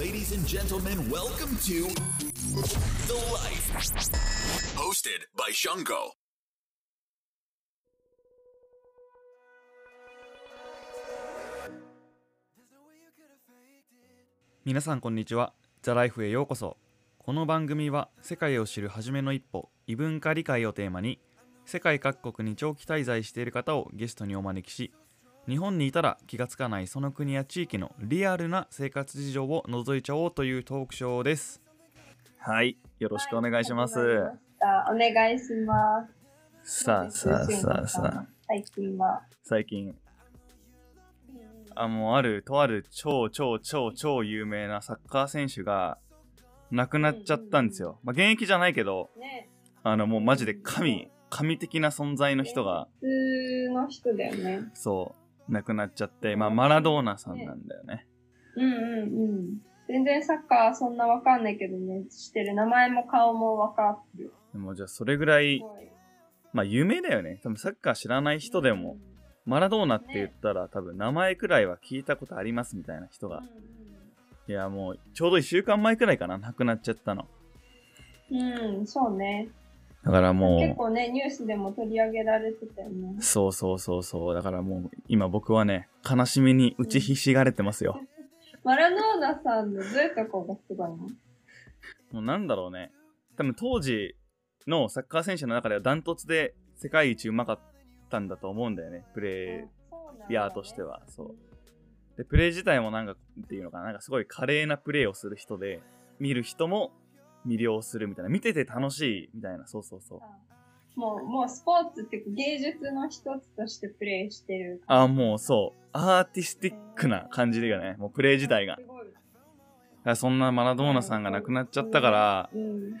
Ladies and gentlemen, welcome to The Life. Hosted by Shungo. 皆さんこんにちはザ・ライフへようこそこの番組は世界を知る初めの一歩異文化理解をテーマに世界各国に長期滞在している方をゲストにお招きし日本にいたら気がつかないその国や地域のリアルな生活事情を覗いちゃおうというトークショーです。はいよろしくお願いします、はいお願いします。さあさあさあさあ。最近は。最近。あもうあるとある超超超超有名なサッカー選手が亡くなっちゃったんですよ、まあ、現役じゃないけどね、あのもうマジで神。神的な存在の人が。普通の人だよね。そう亡くなっちゃってまあマラドーナさんなんだよね。うんうんうん。全然サッカーそんなわかんないけどね、知ってる。名前も顔もわかる。でもじゃあそれぐらいまあ有名だよね。多分サッカー知らない人でも、マラドーナって言ったら多分名前くらいは聞いたことありますみたいな人が。うんいやもうちょうど1週間前くらいかな。亡くなっちゃったの。うん、うん、そうね。だからもう結構ね、ニュースでも取り上げられてたよね。そうそうそうそう。だからもう今僕はね、悲しみに打ちひしがれてますよ。マラドーナさんのどういうとこがすごいのもうなんだろうね。多分当時のサッカー選手の中ではダントツで世界一うまかったんだと思うんだよね。プレイヤーとしては。そう。で、プレー自体もなんか、っていうのかな。なんかすごい華麗なプレーをする人で、見る人も魅了するみたいな。見てて楽しいみたいな。そうそうそう。もう、もうスポーツって芸術の一つとしてプレイしてる。あ、もうそう。アーティスティックな感じでよね。もうプレー自体が。そんなマラドーナさんが亡くなっちゃったから、うん。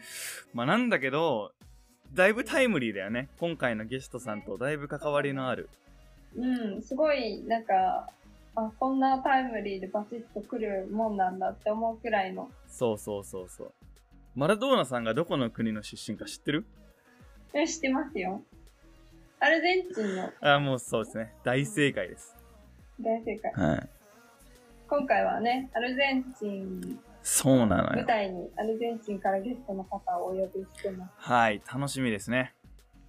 まあなんだけど、だいぶタイムリーだよね。今回のゲストさんとだいぶ関わりのある。うん、すごい、なんか、あ、こんなタイムリーでバチッと来るもんなんだって思うくらいの。そうそうそうそう。マラドーナさんがどこの国の出身か知ってる？え、知ってますよ。アルゼンチンのあ、もうそうですね。大正解です。大正解。はい。今回はね、アルゼンチンそうなのよ。舞台にアルゼンチンからゲストの方をお呼びしてまはい、楽しみですね。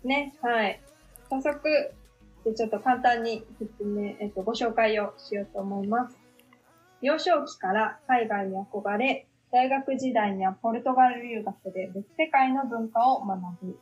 すね。はい。早速、でちょっと簡単に説明、えっと、ご紹介をしようと思います。幼少期から海外に憧れ、大学時代にはポルトガル留学で別世界の文化を学ぶ。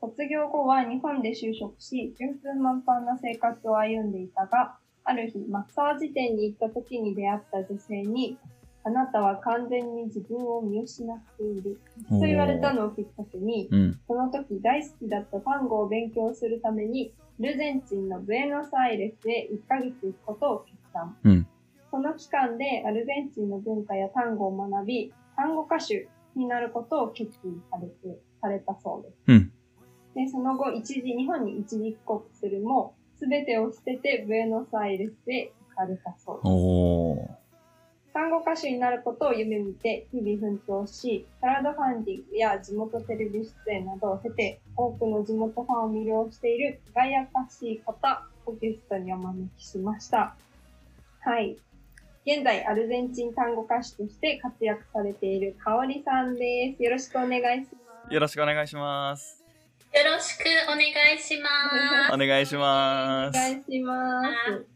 卒業後は日本で就職し、順風満帆な生活を歩んでいたが、ある日、マッサージ店に行った時に出会った女性に、あなたは完全に自分を見失っている。と言われたのをきっかけに、うん。その時大好きだった単語を勉強するために、アルゼンチンのブエノスアイレスへ1ヶ月行くことを決断。うん。その期間でアルゼンチンの文化や単語を学び、単語歌手になることを決意されて、されたそうです。うん。で、その後、一時、日本に一時帰国するも、すべてを捨ててブエノスアイレスへ行かれたそうです。おー。単語歌手になることを夢見て日々奮闘し、クラウドファンディングや地元テレビ出演などを経て、多くの地元ファンを魅了している輝かしい方をゲストにお招きしました。はい。現在、アルゼンチン単語歌手として活躍されているかおりさんです。よろしくお願いします。よろしくお願いします。よろしくお願いします。お願いします。お願いします。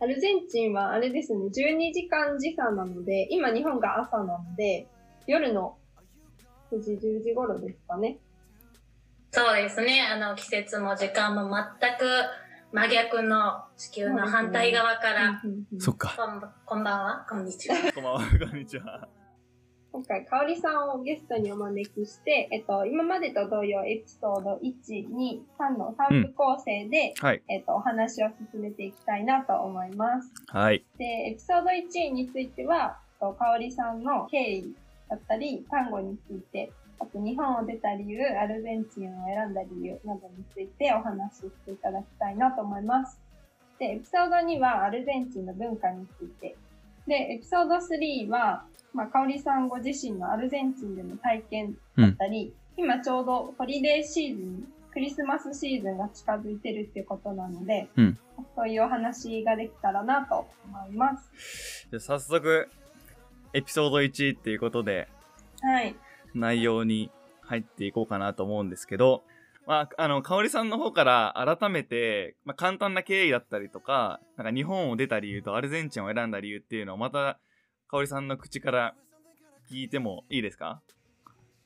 アルゼンチンはあれですね、12時間時差なので、今日本が朝なので、夜の9時、10時頃ですかね。そうですね。あの、季節も時間も全く真逆の地球の反対側から、うんうんうんそっか。こんばんは、こんにちは。こんばんは、こんにちは。今回、かおりさんをゲストにお招きして、えっと、今までと同様、エピソード1、2、3の3部構成で、はい。えっと、お話を進めていきたいなと思います。はい。で、エピソード1については、とかおりさんの経緯だったり、単語について、あと日本を出た理由、アルゼンチンを選んだ理由などについてお話ししていただきたいなと思います。で、エピソード2はアルゼンチンの文化について。で、エピソード3は、まあ、かおりさんご自身のアルゼンチンでの体験だったり、今ちょうどホリデーシーズン、クリスマスシーズンが近づいてるっていうことなので、うんそういうお話ができたらなと思います。じゃあ早速、エピソード1っていうことで、はい。内容に入っていこうかなと思うんですけど、まあ、あの、かおりさんの方から改めて、まあ、簡単な経緯だったりとか、なんか日本を出た理由とアルゼンチンを選んだ理由っていうのをまた、かおりさんの口から聞いてもいいですか？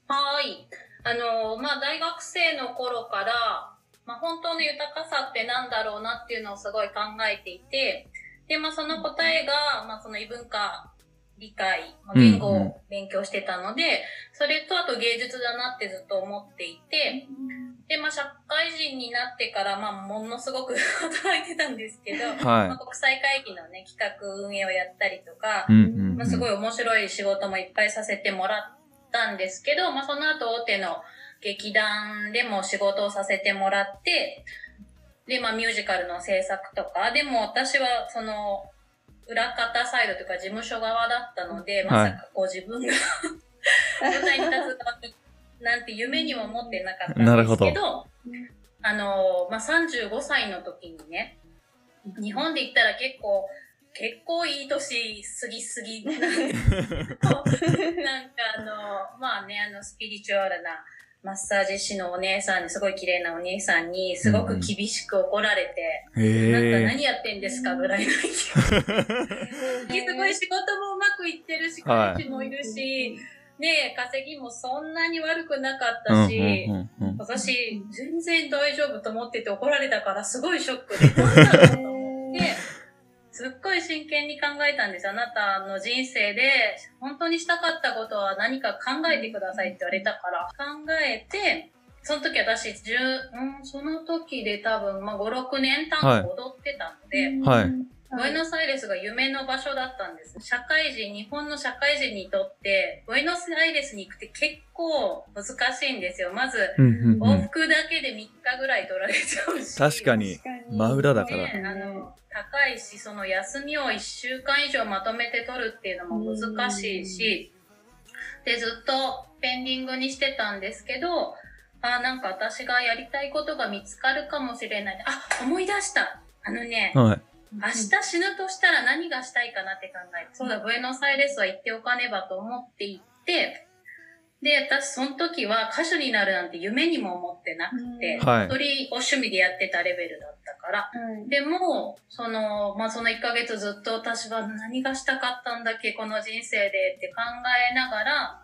はい。あのまあ、大学生の頃から、まあ、本当の豊かさってなんだろうなっていうのをすごい考えていて、で、まあ、その答えが、まあ、その異文化理解、言語を勉強してたので、それとあと芸術だなってずっと思っていて、で、まあ、社会人になってから、まあ、ものすごく 働いてたんですけど、まあ、は国際会議のね、企画運営をやったりとかい。、うんうん、うん。まあ、すごい面白い仕事もいっぱいさせてもらったんですけど、まあ、その後大手の劇団でも仕事をさせてもらって、で、まあ、ミュージカルの制作とか、でも私はその、裏方サイドというか事務所側だったので、まさかこう自分が 舞台に立つ側になんて夢にも思ってなかったんなるほどですけど、あの、まあ、35歳の時にね、日本で言ったら結構、結構いい年過ぎすぎなんですけど、なんかあの、まあね、あの、スピリチュアルなマッサージ師のお姉さんに、すごい綺麗なお姉さんに、すごく厳しく怒られて、へなんかえ。何やってんですかぐらいの勢い。すごい仕事もうまくいってるし、はい彼氏もいるし、ね稼ぎもそんなに悪くなかっうんたし、うんうんうん。私、全然大丈夫と思ってて怒られたからすごいショックで、すっごい真剣に考えたんです。あなたの人生で、本当にしたかったことは何か考えてくださいって言われたから、考えて、その時私、10、うん、その時で多分、まあ、5、6年単語踊ってたので、はい。ブエノスアイレスが夢の場所だったんです。社会人、日本の社会人にとって、ブエノスアイレスに行くって結構難しいんですよ。まず、往ん。復だけで3日ぐらい取られちゃうし。確かに。真裏だからね、あの、高いし、その休みを1週間以上まとめて取るっていうのも難しいし、で、ずっとペンディングにしてたんですけど、あ、なんか私がやりたいことが見つかるかもしれない。あ、思い出したあのね、はい。明日死ぬとしたら何がしたいかなって考えて、そうだ、ブエノスアイレスは行っておかねばと思って行って、で、私その時は歌手になるなんて夢にも思ってなくて、はい。一人を趣味でやってたレベルだったから、はいでも、その、まあ、その1ヶ月ずっと私は何がしたかったんだっけ、この人生でって考えながら、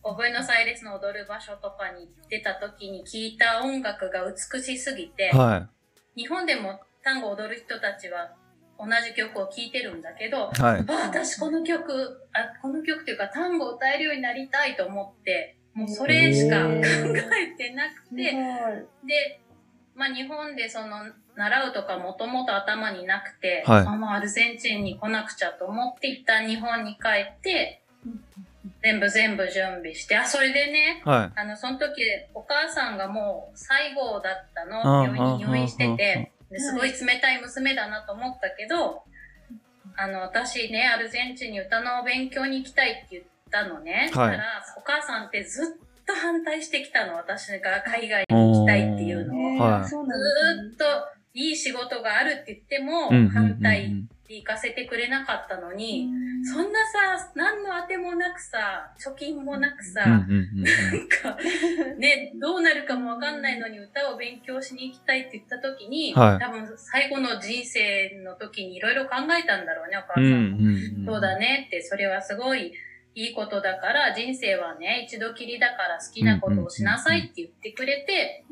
こうブエノスアイレスの踊る場所とかに出た時に聴いた音楽が美しすぎて、は日本でも単語を踊る人たちは同じ曲を聴いてるんだけど、い。はい。あ、私この曲、あ、この曲というか単語を歌えるようになりたいと思って、もうそれしか考えてなくて、で、まあ日本でその、習うとかもともと頭になくて、はいあもうアルゼンチンに来なくちゃと思って一旦日本に帰って、全部全部準備して、あ、それでね、はい。あの、その時、お母さんがもう最後だったの、病院に入院してて、ですごい冷たい娘だなと思ったけど、あの、私ね、アルゼンチンに歌の勉強に行きたいって言ったのね。はい。だから、お母さんってずっと反対してきたの、私が海外に行きたいっていうのを。はい。ずっといい仕事があるって言ってもうん。うん。うん。うん。反対って行かせてくれなかったのに、そんなさ、何の当てもなくさ、貯金もなくさ、なんか、ね、どうなるかもわかんないのに歌を勉強しに行きたいって言った時に、はい。多分最後の人生の時にいろいろ考えたんだろうね、お母さうんんも。うんうん。そうだねって、それはすごいいいことだから、人生はね、一度きりだから好きなことをしなさいって言ってくれて、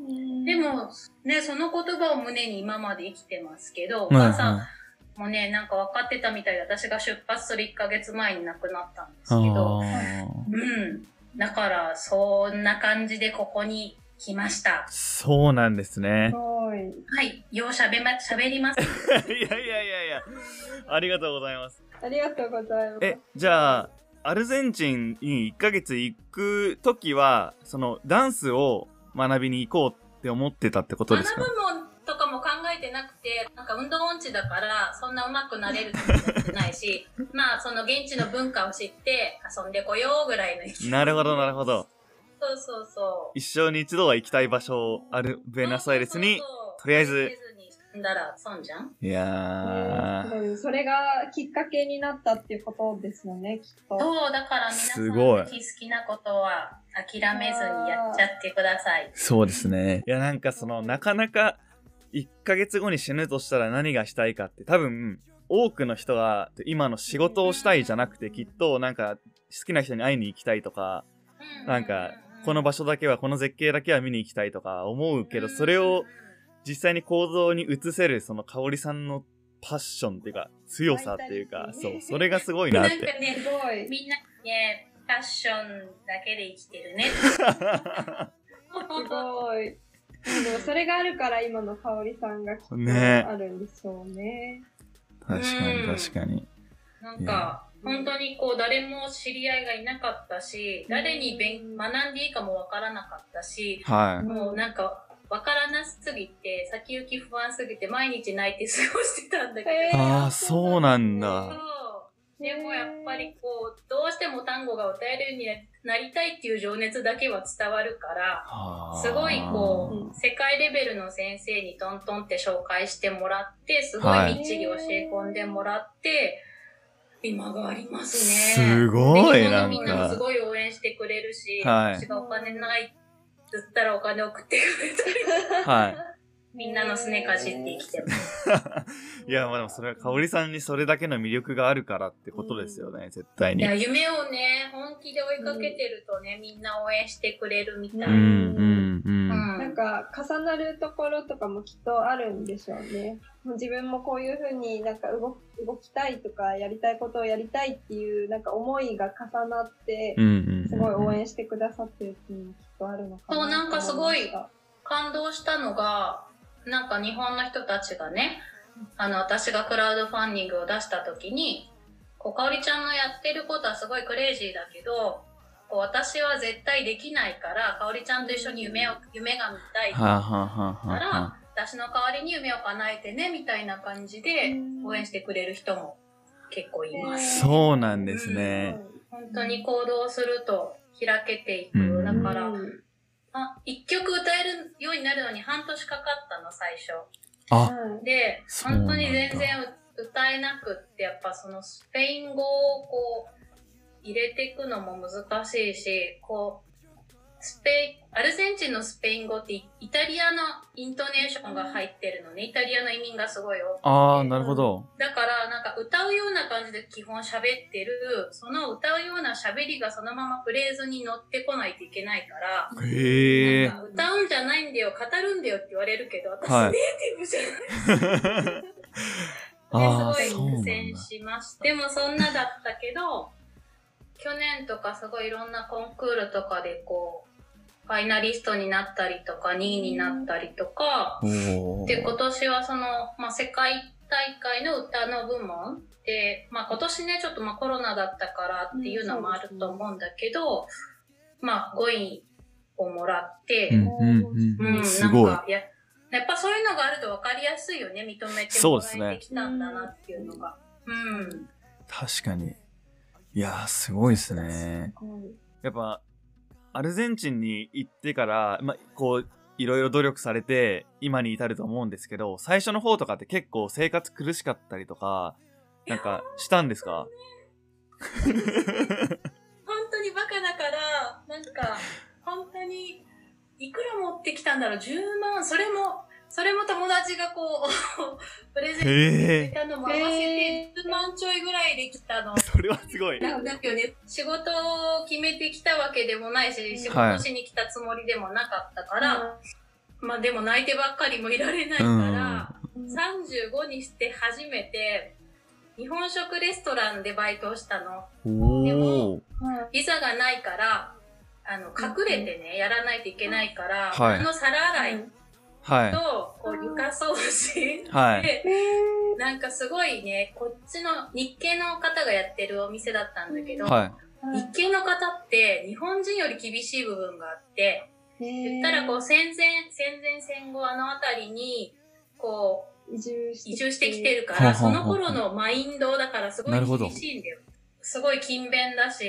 でも、ね、その言葉を胸に今まで生きてますけど、お母さんもね、なんか分かってたみたいで、私が出発する1ヶ月前に亡くなったんですけど、あうん。だから、そんな感じでここに来ましたー。そうなんですね。はい。よう喋ま、喋ります。いやいやいやいや、ありがとうございます。ありがとうございます。え、じゃあ、アルゼンチンに1ヶ月行くときは、そのダンスを学びに行こうって思ってたってことですか？学ぶもなくて、なんか運動音痴だから、そんな上手くなれるってないし、まあ、その現地の文化を知って遊んでこようぐらいの勢いなるほどなるほど。そうそうそう。一生に一度は行きたい場所あるベナスアイレスに、とりあえずだら損じゃんいやー、うんそれがきっかけになったっていうことですよね、きっと。そう、だから皆さん、すごいぜひ好きなことは諦めずにやっちゃってください。そうですね。いや、なんかその、なかなか、1ヶ月後に死ぬとしたら何がしたいかって、多分、多くの人が今の仕事をしたいじゃなくて、きっとなんか、好きな人に会いに行きたいとか、なんか、この場所だけは、この絶景だけは見に行きたいとか思うけど、それを実際に行動に移せる、その香織さんのパッションっていうか、強さっていうか、そう、それがすごいなっ なんかて。ね、すごい。みんなね、ファッションだけで生きてるね。すごい。でもそれがあるから今の香織さんがきっとねあるんでしょうね。確かにうん確かに。なんか、本当にこう、誰も知り合いがいなかったし、誰に勉学んでいいかもわからなかったし、はい。もうなんか、わからなすぎて、先行き不安すぎて、毎日泣いて過ごしてたんだけど。ああ、そうなんそうだ。。でもやっぱりこう、どうしても単語が歌えるようになりたいっていう情熱だけは伝わるから、はあすごいこう世界レベルの先生にトントンって紹介してもらって、すごはいいみっちり教え込んでもらって、今がありますね。すごいなんのみんなもすか。ごい応援してくれるし、はい私がお金ないって言ったらお金送ってくれたり、はい。みんなのすねかじって生きてます。いや、まあでもそれは香織さんにそれだけの魅力があるからってことですよね、絶対に。いや、夢をね、本気で追いかけてるとね、みんな応援してくれるみたい。うん、うん、うん。なんか重なるところとかもきっとあるんでしょうね。自分もこういうふうになんか動動きたいとかやりたいことをやりたいっていうなんか思いが重なってうん、うん。すごい応援してくださってるっていうのもきっとあるのかなそうなんかすごい感動したのが、なんか日本の人たちがね、あの、私がクラウドファンディングを出した時に、こう、かおりちゃんのやってることはすごいクレイジーだけど、こう私は絶対できないから、かおりちゃんと一緒に夢を、夢が見たいかはあ、はあはあはあらは、私の代わりに夢を叶えてね、みたいな感じでうん応援してくれる人も結構いまあ。す。そうなんですすね。本当に行動すると開けていく。うんだから、うんあ、一曲歌えるようになるのに半年かかったの、最初。あ、はいで、本当に全然歌えなくって、やっぱそのスペイン語をこう、入れていくのも難しいし、こう、スペイン、アルゼンチンのスペイン語ってイイタリアのイントネーションが入ってるのね。イタリアの移民がすごい多くて。ああ、なるほど。だから、なんか歌うような感じで基本喋ってる、その歌うような喋りがそのままフレーズに乗ってこないといけないから、へえなん。か歌うんじゃないんだよ、語るんだよって言われるけど、私はいネイティブじゃない。ですごい苦戦だ。しました。でもそんなだったけど、去年とかすごいいろんなコンクールとかでこう、ファイナリストになったりとか、2位になったりとか、おで、今ー年はその、まあ、世界大会の歌の部門で、まあ、今年ね、ちょっとまあコロナだったからっていうのもあると思うんだけど、まあ、5位をもらって、うん、うん、うん。うん、すごいや、やっぱそういうのがあると分かりやすいよね、認めてもそうですねらえてきたんだなっていうのが。うん。確かに。いやー、すごいですね。やっぱ、アルゼンチンに行ってから、ま、こう、いろいろ努力されて、今に至ると思うんですけど、最初の方とかって結構生活苦しかったりとか、なんか、したんですか？本当にバカだから、なんか、本当に、いくら持ってきたんだろう ?10 万それも、それも友達がこう、プレゼント。したのも合わせて10万ちょいぐらいできたの。それはすごい。なんね、仕事を決めてきたわけでもないし、仕はい事しに来たつもりでもなかったから、まあでも泣いてばっかりもいられないうんから、35にして初めて、日本食レストランでバイトをしたの。おでもー。ビザがないから、あの、隠れてね、やらないといけないから、はいあの皿洗いはい。と、こう、床掃除はい。で、なんかすごいね、こっちの日系の方がやってるお店だったんだけど、はい。日系の方って日本人より厳しい部分があって、言ったらこう戦前、戦前戦後あの辺りに、こう、移住して移住してきてるから、その頃のマインドだからすごい厳しいんだよ。すごい勤勉だし、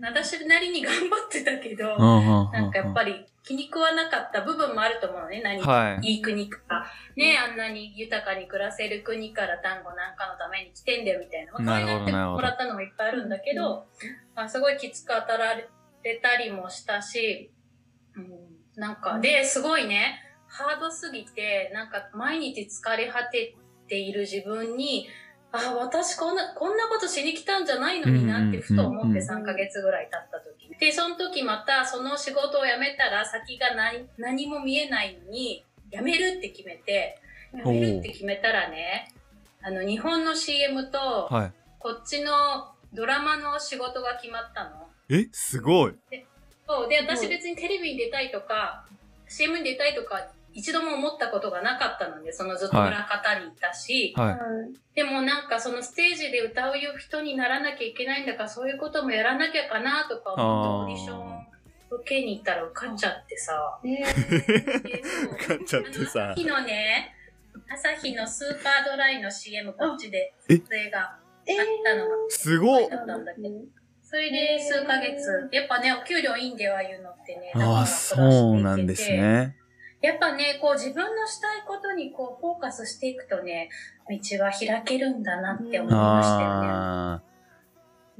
私なりに頑張ってたけど、なんかやっぱり気に食わなかった部分もあると思うのね。何、はい。いい国か。ね、あんなに豊かに暮らせる国から単語なんかのために来てんだよみたいな。まあてもらったのもいっぱいあるんだけど、まあ、すごいきつく当たられたりもしたし、うん、なんか、で、すごいね、ハードすぎて、なんか毎日疲れ果てている自分に、あ、私こんな、こんなことしに来たんじゃないのになってふと思ってうんうん3ヶ月ぐらい経った時に。で、その時またその仕事を辞めたら先が何何も見えないのに、辞めるって決めて、お辞めるって決めたらね、あの、日本の CM と、はい。こっちのドラマの仕事が決まったの。え、すごい。そう。で、私別にテレビに出たいとか、CM に出たいとか、一度も思ったことがなかったので、そのずっと裏方にいたし、はい。でもなんかそのステージで歌う人にならなきゃいけないんだから、そういうこともやらなきゃかなとか思ってオーディション受けに行ったら受かっちゃってさ。えーで受かっちゃってさ朝日のね、朝日のスーパードライの CM こっちでえ？撮影があえーったのが、すごっだったんだけど。それで数ヶ月、やっぱね、お給料いいんではいうのってね、ああ、そうなんですね。やっぱね、こう自分のしたいことにこうフォーカスしていくとね、道は開けるんだなって思いましたよね。ああ、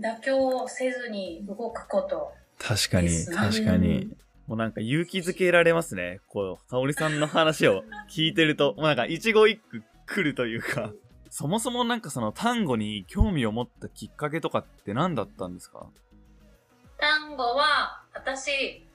妥協せずに動くこと。確かに確かに。もうなんか勇気づけられますね。こう、香織さんの話を聞いてると、もうなんか一語一句来るというか、そもそもなんかその単語に興味を持ったきっかけとかって何だったんですか？単語は、私、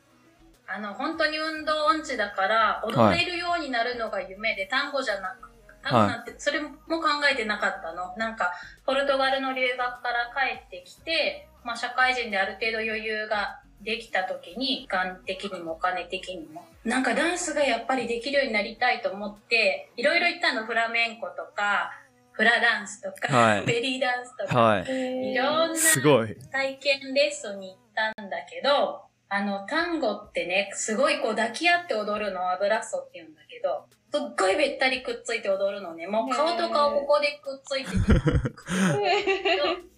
あの、本当に運動音痴だから、踊れるようになるのが夢で、単語じゃなく、単語なんて、それも考えてなかったの。なんか、ポルトガルの留学から帰ってきて、まあ、社会人である程度余裕ができた時に、時間的にもお金的にも。なんかダンスがやっぱりできるようになりたいと思って、いろいろ行ったの、フラメンコとか、フラダンスとか、はいベリーダンスとか、はい。えいろんなすごい。体験レッスンに行ったんだけど、あの、単語ってね、すごいこう抱き合って踊るのをアブラッソって言うんだけど、すっごいべったりくっついて踊るのね。もう顔と顔ここでくっついてて。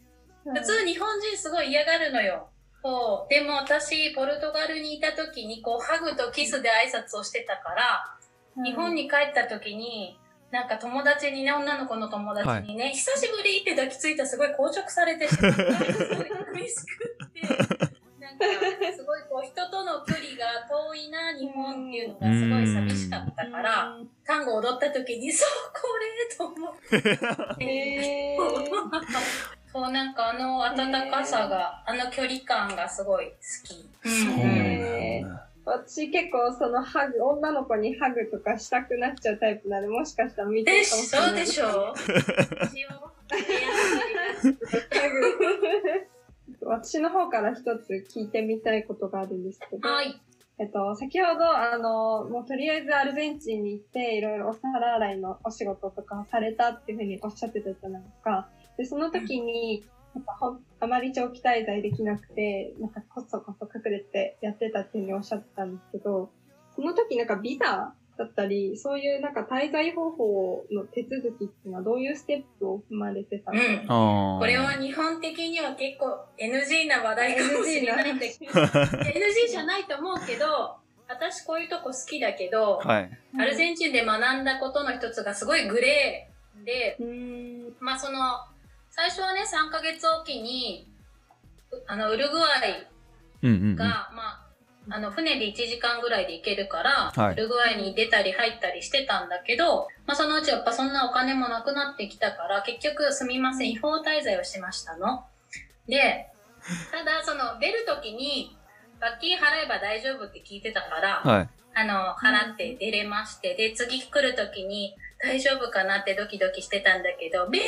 普通日本人すごい嫌がるのよ。そう。でも私、ポルトガルにいた時に、こう、ハグとキスで挨拶をしてたから、日本に帰った時に、なんか友達にね、女の子の友達にね、久しぶりって抱きついたらすごい硬直されてしまって、すごい寂しくって、すごいこう、人との距離が遠いな、日本っていうのがすごい寂しかったから、単語踊った時に、そう、これと思って。えーそう、なんかあの温かさが、あの距離感がすごい好き。そうなんだ。私結構そのハグ、女の子にハグとかしたくなっちゃうタイプなんで、もしかしたら見てでるかもしれない。そうでしょ一応 ハグ私の方から一つ聞いてみたいことがあるんですけど、はい。えっと、先ほど、あの、もうとりあえずアルゼンチンに行って、いろいろお皿洗いのお仕事とかされたっていうふうにおっしゃってたじゃないですか。で、その時に、なんかほんあまり長期滞在できなくて、なんかこそこそ隠れてやってたっていうふうにおっしゃってたんですけど、その時なんかビザだったり、そういうなんか滞在方法の手続きっていうのはどういうステップを踏まれてたうのか、ん。これは日本的には結構 NG な話題かもしれないんだけど、NG じゃないと思うけど、私こういうとこ好きだけど、はい。アルゼンチンで学んだことの一つがすごいグレーで、うーん。まあその、最初はね、3ヶ月おきに、うあの、ウルグアイうんうんうん。が、まあ、あの、船で1時間ぐらいで行けるから、はいウルグアイに出たり入ったりしてたんだけど、まあそのうちやっぱそんなお金もなくなってきたから、結局すみません、違法滞在をしましたの。で、ただその、出るときに、罰金払えば大丈夫って聞いてたから、はい。あの、払って出れまして、で、次来るときに、大丈夫かなってドキドキしてたんだけど、ベンベニ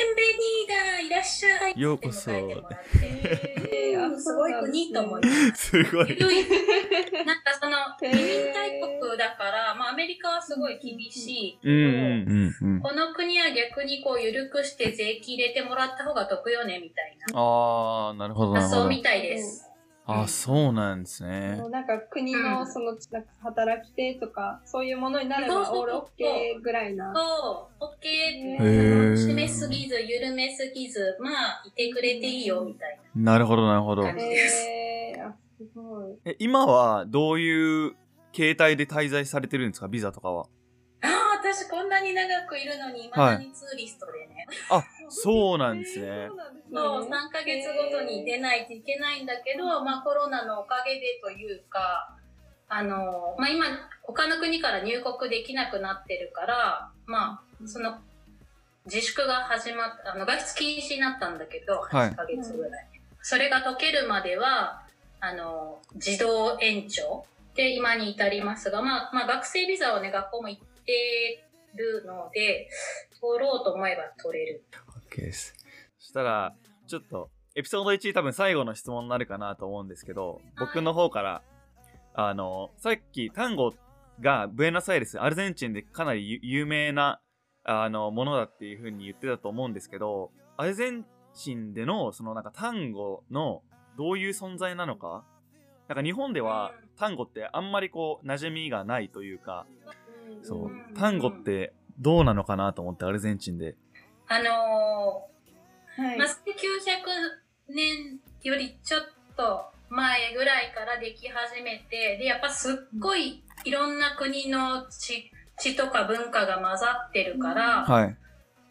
ーダいらっしゃいようこそって迎えてもらって、えうんすごい国と思います。すごい。なんかその、移民大国だから、まあアメリカはすごい厳しい。うんうんうんうん。この国は逆にこう緩くして税金入れてもらった方が得よね、みたいなああ、なるほどなるほど。発想みたいです。あそうなんですね。なんか国うんのその、なんか働き手とか、そういうものになればそうそうそうオールオッケーぐらいな。そう、オッケへー。ー締めすぎず、緩めすぎず、まあ、いてくれていいよ、みたいなるほどなるほど。感じですすごい。え今はどういう携帯で滞在されてるんですか？ビザとかは。ああ、私こんなに長くいるのに、未だにツーリストでね。あ、そうなんですね そう。なんですねそう、3ヶ月ごとに出ないといけないんだけど、まあコロナのおかげでというか、あの、まあ今、他の国から入国できなくなってるから、まあ、その、自粛が始まった、あの、外出禁止になったんだけど、はい8ヶ月ぐらい。それが解けるまでは、あの、自動延長で今に至りますが、まあ、まあ学生ビザをね、学校も行ってるので、取ろうと思えば取れる。OK です。そしたら、ちょっと、エピソード1多分最後の質問になるかなと思うんですけど、僕の方から、あの、さっき単語がブエノスアイレス、アルゼンチンでかなり有有名な、あの、ものだっていう風に言ってたと思うんですけど、アルゼンチンでの、そのなんか単語のどういう存在なのか？なんか日本では単語ってあんまりこう、馴染みがないというか、そう。うん、単語ってどうなのかなと思ってアルゼンチンで。あのはい。ーまあ、1900年よりちょっと前ぐらいからでき始めて、で、やっぱすっごいいろんな国の血血とか文化が混ざってるから、はい。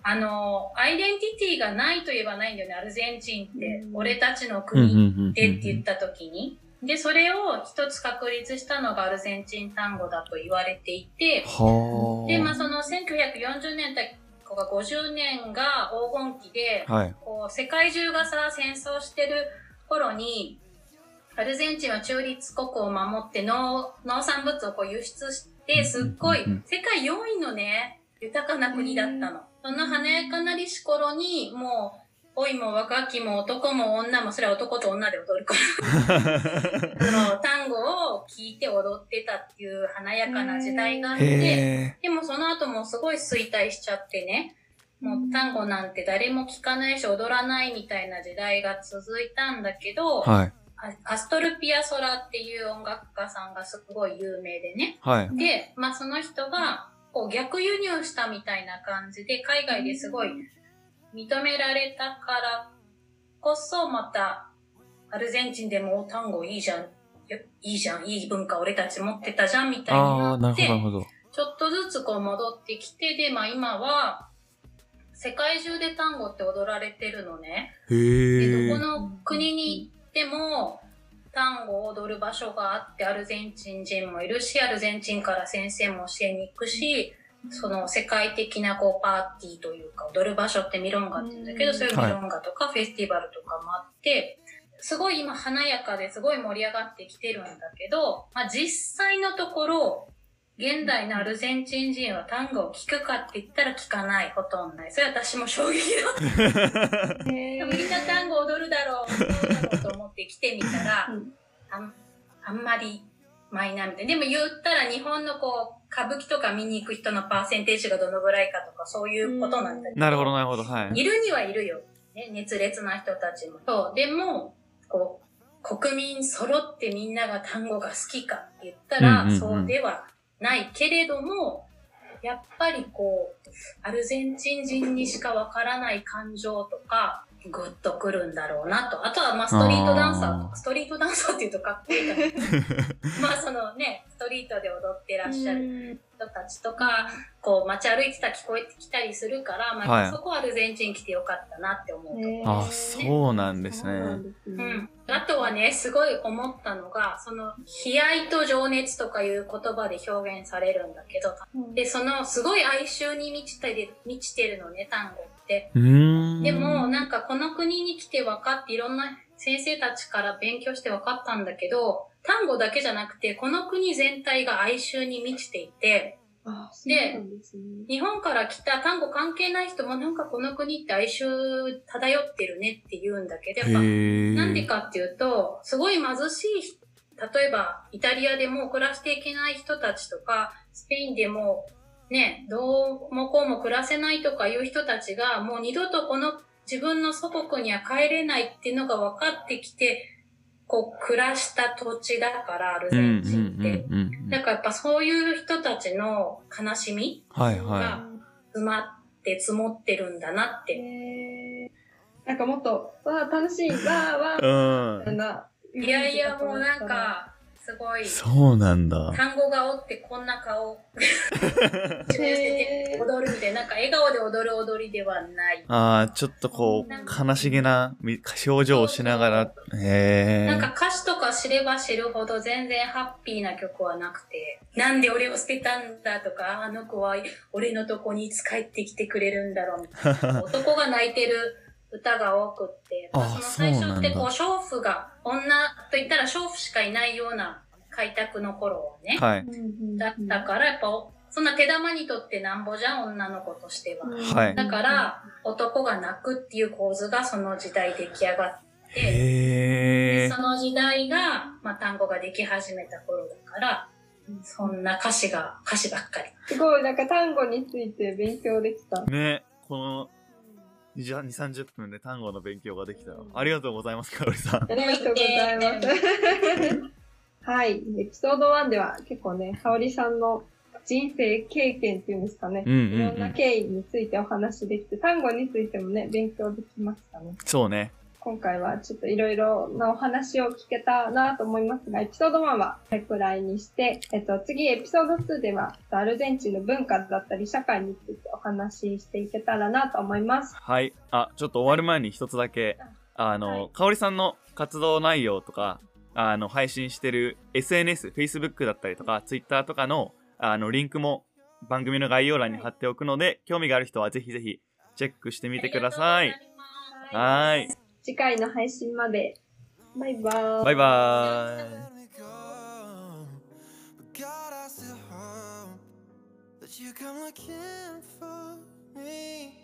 あのーアイデンティティがないといえばないんだよね、アルゼンチンって。うん俺たちの国でって言った時に。で、それを一つ確立したのがアルゼンチン単語だと言われていて、はで、まあその1940年代とか50年が黄金期で、はい。こう世界中がさ戦争してる頃にアルゼンチンは中立国を守って農農産物をこう輸出してすっごい世界4位のね豊かな国だったの。その華やかなりし頃にもう老いも若きも男も女もそれは男と女で踊るからその単語を聞いて踊ってたっていう華やかな時代があって。へでもその後もすごい衰退しちゃってね、もう単語なんて誰も聞かないし踊らないみたいな時代が続いたんだけど、ー。はい。アアストルピア・ソラっていう音楽家さんがすごい有名でね。はい。で、まあその人がこう逆輸入したみたいな感じで海外ですごい認められたからこそまたアルゼンチンでもお単語いいじゃん、よいいじゃん、いい文化俺たち持ってたじゃんみたいになって。ちょっとずつこう戻ってきて、で、まあ今は、世界中で単語って踊られてるのね。へで、えどこ。の国に行っても、単語を踊る場所があって、アルゼンチン人もいるし、アルゼンチンから先生も教えに行くし、その世界的なこうパーティーというか、踊る場所ってミロンガって言うんだけど、うん。そういうミロンガとかフェスティバルとかもあって、すごい今華やかですごい盛り上がってきてるんだけど、まあ実際のところ、現代のアルゼンチン人は単語を聞くかって言ったら聞かない、ほとんどない。それ私も衝撃だった。みんな単語踊るだろう、踊るだろうと思って来てみたら、うんあんあんまりマイナーみたい。でも言ったら日本のこう、歌舞伎とか見に行く人のパーセンテージがどのぐらいかとかそういうことなんだけど。なるほど、なるほど。はい。いるにはいるよ。ね、熱烈な人たちも。そう。でも、こう、国民揃ってみんなが単語が好きかって言ったら、うんうんうんそうではないけれども、やっぱりこう、アルゼンチン人にしかわからない感情とか、グッとくるんだろうなと。あとは、まあ、ストリートダンサーとか、ストリートダンサーって言うとかっこいいから、まあ、そのね、ストリートで踊ってらっしゃる人たちとか、こう街歩いてたら聞こえてきたりするから、まあ、はいそこはアルゼンチン来てよかったなって思うところ。あ、そうなんですね。うん。あとはね、すごい思ったのが、その、悲哀と情熱とかいう言葉で表現されるんだけど、で、その、すごい哀愁に満ちてる、満ちてるのね、単語って。でも、なんかこの国に来て分かって、いろんな先生たちから勉強して分かったんだけど、単語だけじゃなくて、この国全体が哀愁に満ちていて、ですね。日本から来た単語関係ない人もなんかこの国って哀愁漂ってるねって言うんだけど、やっぱへえ。なんでかっていうと、すごい貧しい人、例えばイタリアでも暮らしていけない人たちとか、スペインでもね、どうもこうも暮らせないとかいう人たちが、もう二度とこの自分の祖国には帰れないっていうのが分かってきて、こう暮らした土地だから、アルゼンチンって。だからやっぱそういう人たちの悲しみはいはが詰まって積もってるんだなって。へーなんかもっと、わあ、楽しい、わあ、わい。うん。いやいや、もうなん、か、すごい。そうなんだ。単語がおってこんな顔 踊るみたいな、なんか笑顔で踊る踊りではない。ああ、ちょっとこう、悲しげなみ表情をしながら、へえ。なんか歌詞とか知れば知るほど全然ハッピーな曲はなくて、なんで俺を捨てたんだとか、あの子は俺のとこにいつ帰ってきてくれるんだろうみたいな。男が泣いてる歌が多くって、あまその最初ってこう、娼婦が、女と言ったら娼婦しかいないような開拓の頃はね、はい。だったから、やっぱ、そんな手玉にとってなんぼじゃん、女の子としては。はいだから、男が泣くっていう構図がその時代出来上がって。その時代が、まあ、単語ができ始めた頃だから、そんな歌詞が、歌詞ばっかり。すごい、なんか単語について勉強できた。ね、この、2、30分で単語の勉強ができたよ。ありがとうございます、かおりさん。ありがとうございます。はい。エピソード1では結構ね、香織さんの人生経験っていうんですかね。うんうんいろんう。なん経緯についてお話できて、単語についてもね、勉強できましたね。そうね。今回はちょっといろいろなお話を聞けたなと思いますが、エピソード1はこれくらいにして、えっと、次エピソード2では、アルゼンチンの文化だったり社会についてお話ししていけたらなと思います。はい。あ、ちょっと終わる前に一つだけ、あはのい、かおりさんの活動内容とか、あの、配信してる SNS、Facebook だったりとか、Twitter とかの、あの、リンクも番組の概要欄に貼っておくので、興味がある人はぜひぜひチェックしてみてください。はーい。次回の配信まで。バイバーイ。バイバーイ。Let me go. But God, I still hope that you come looking for me.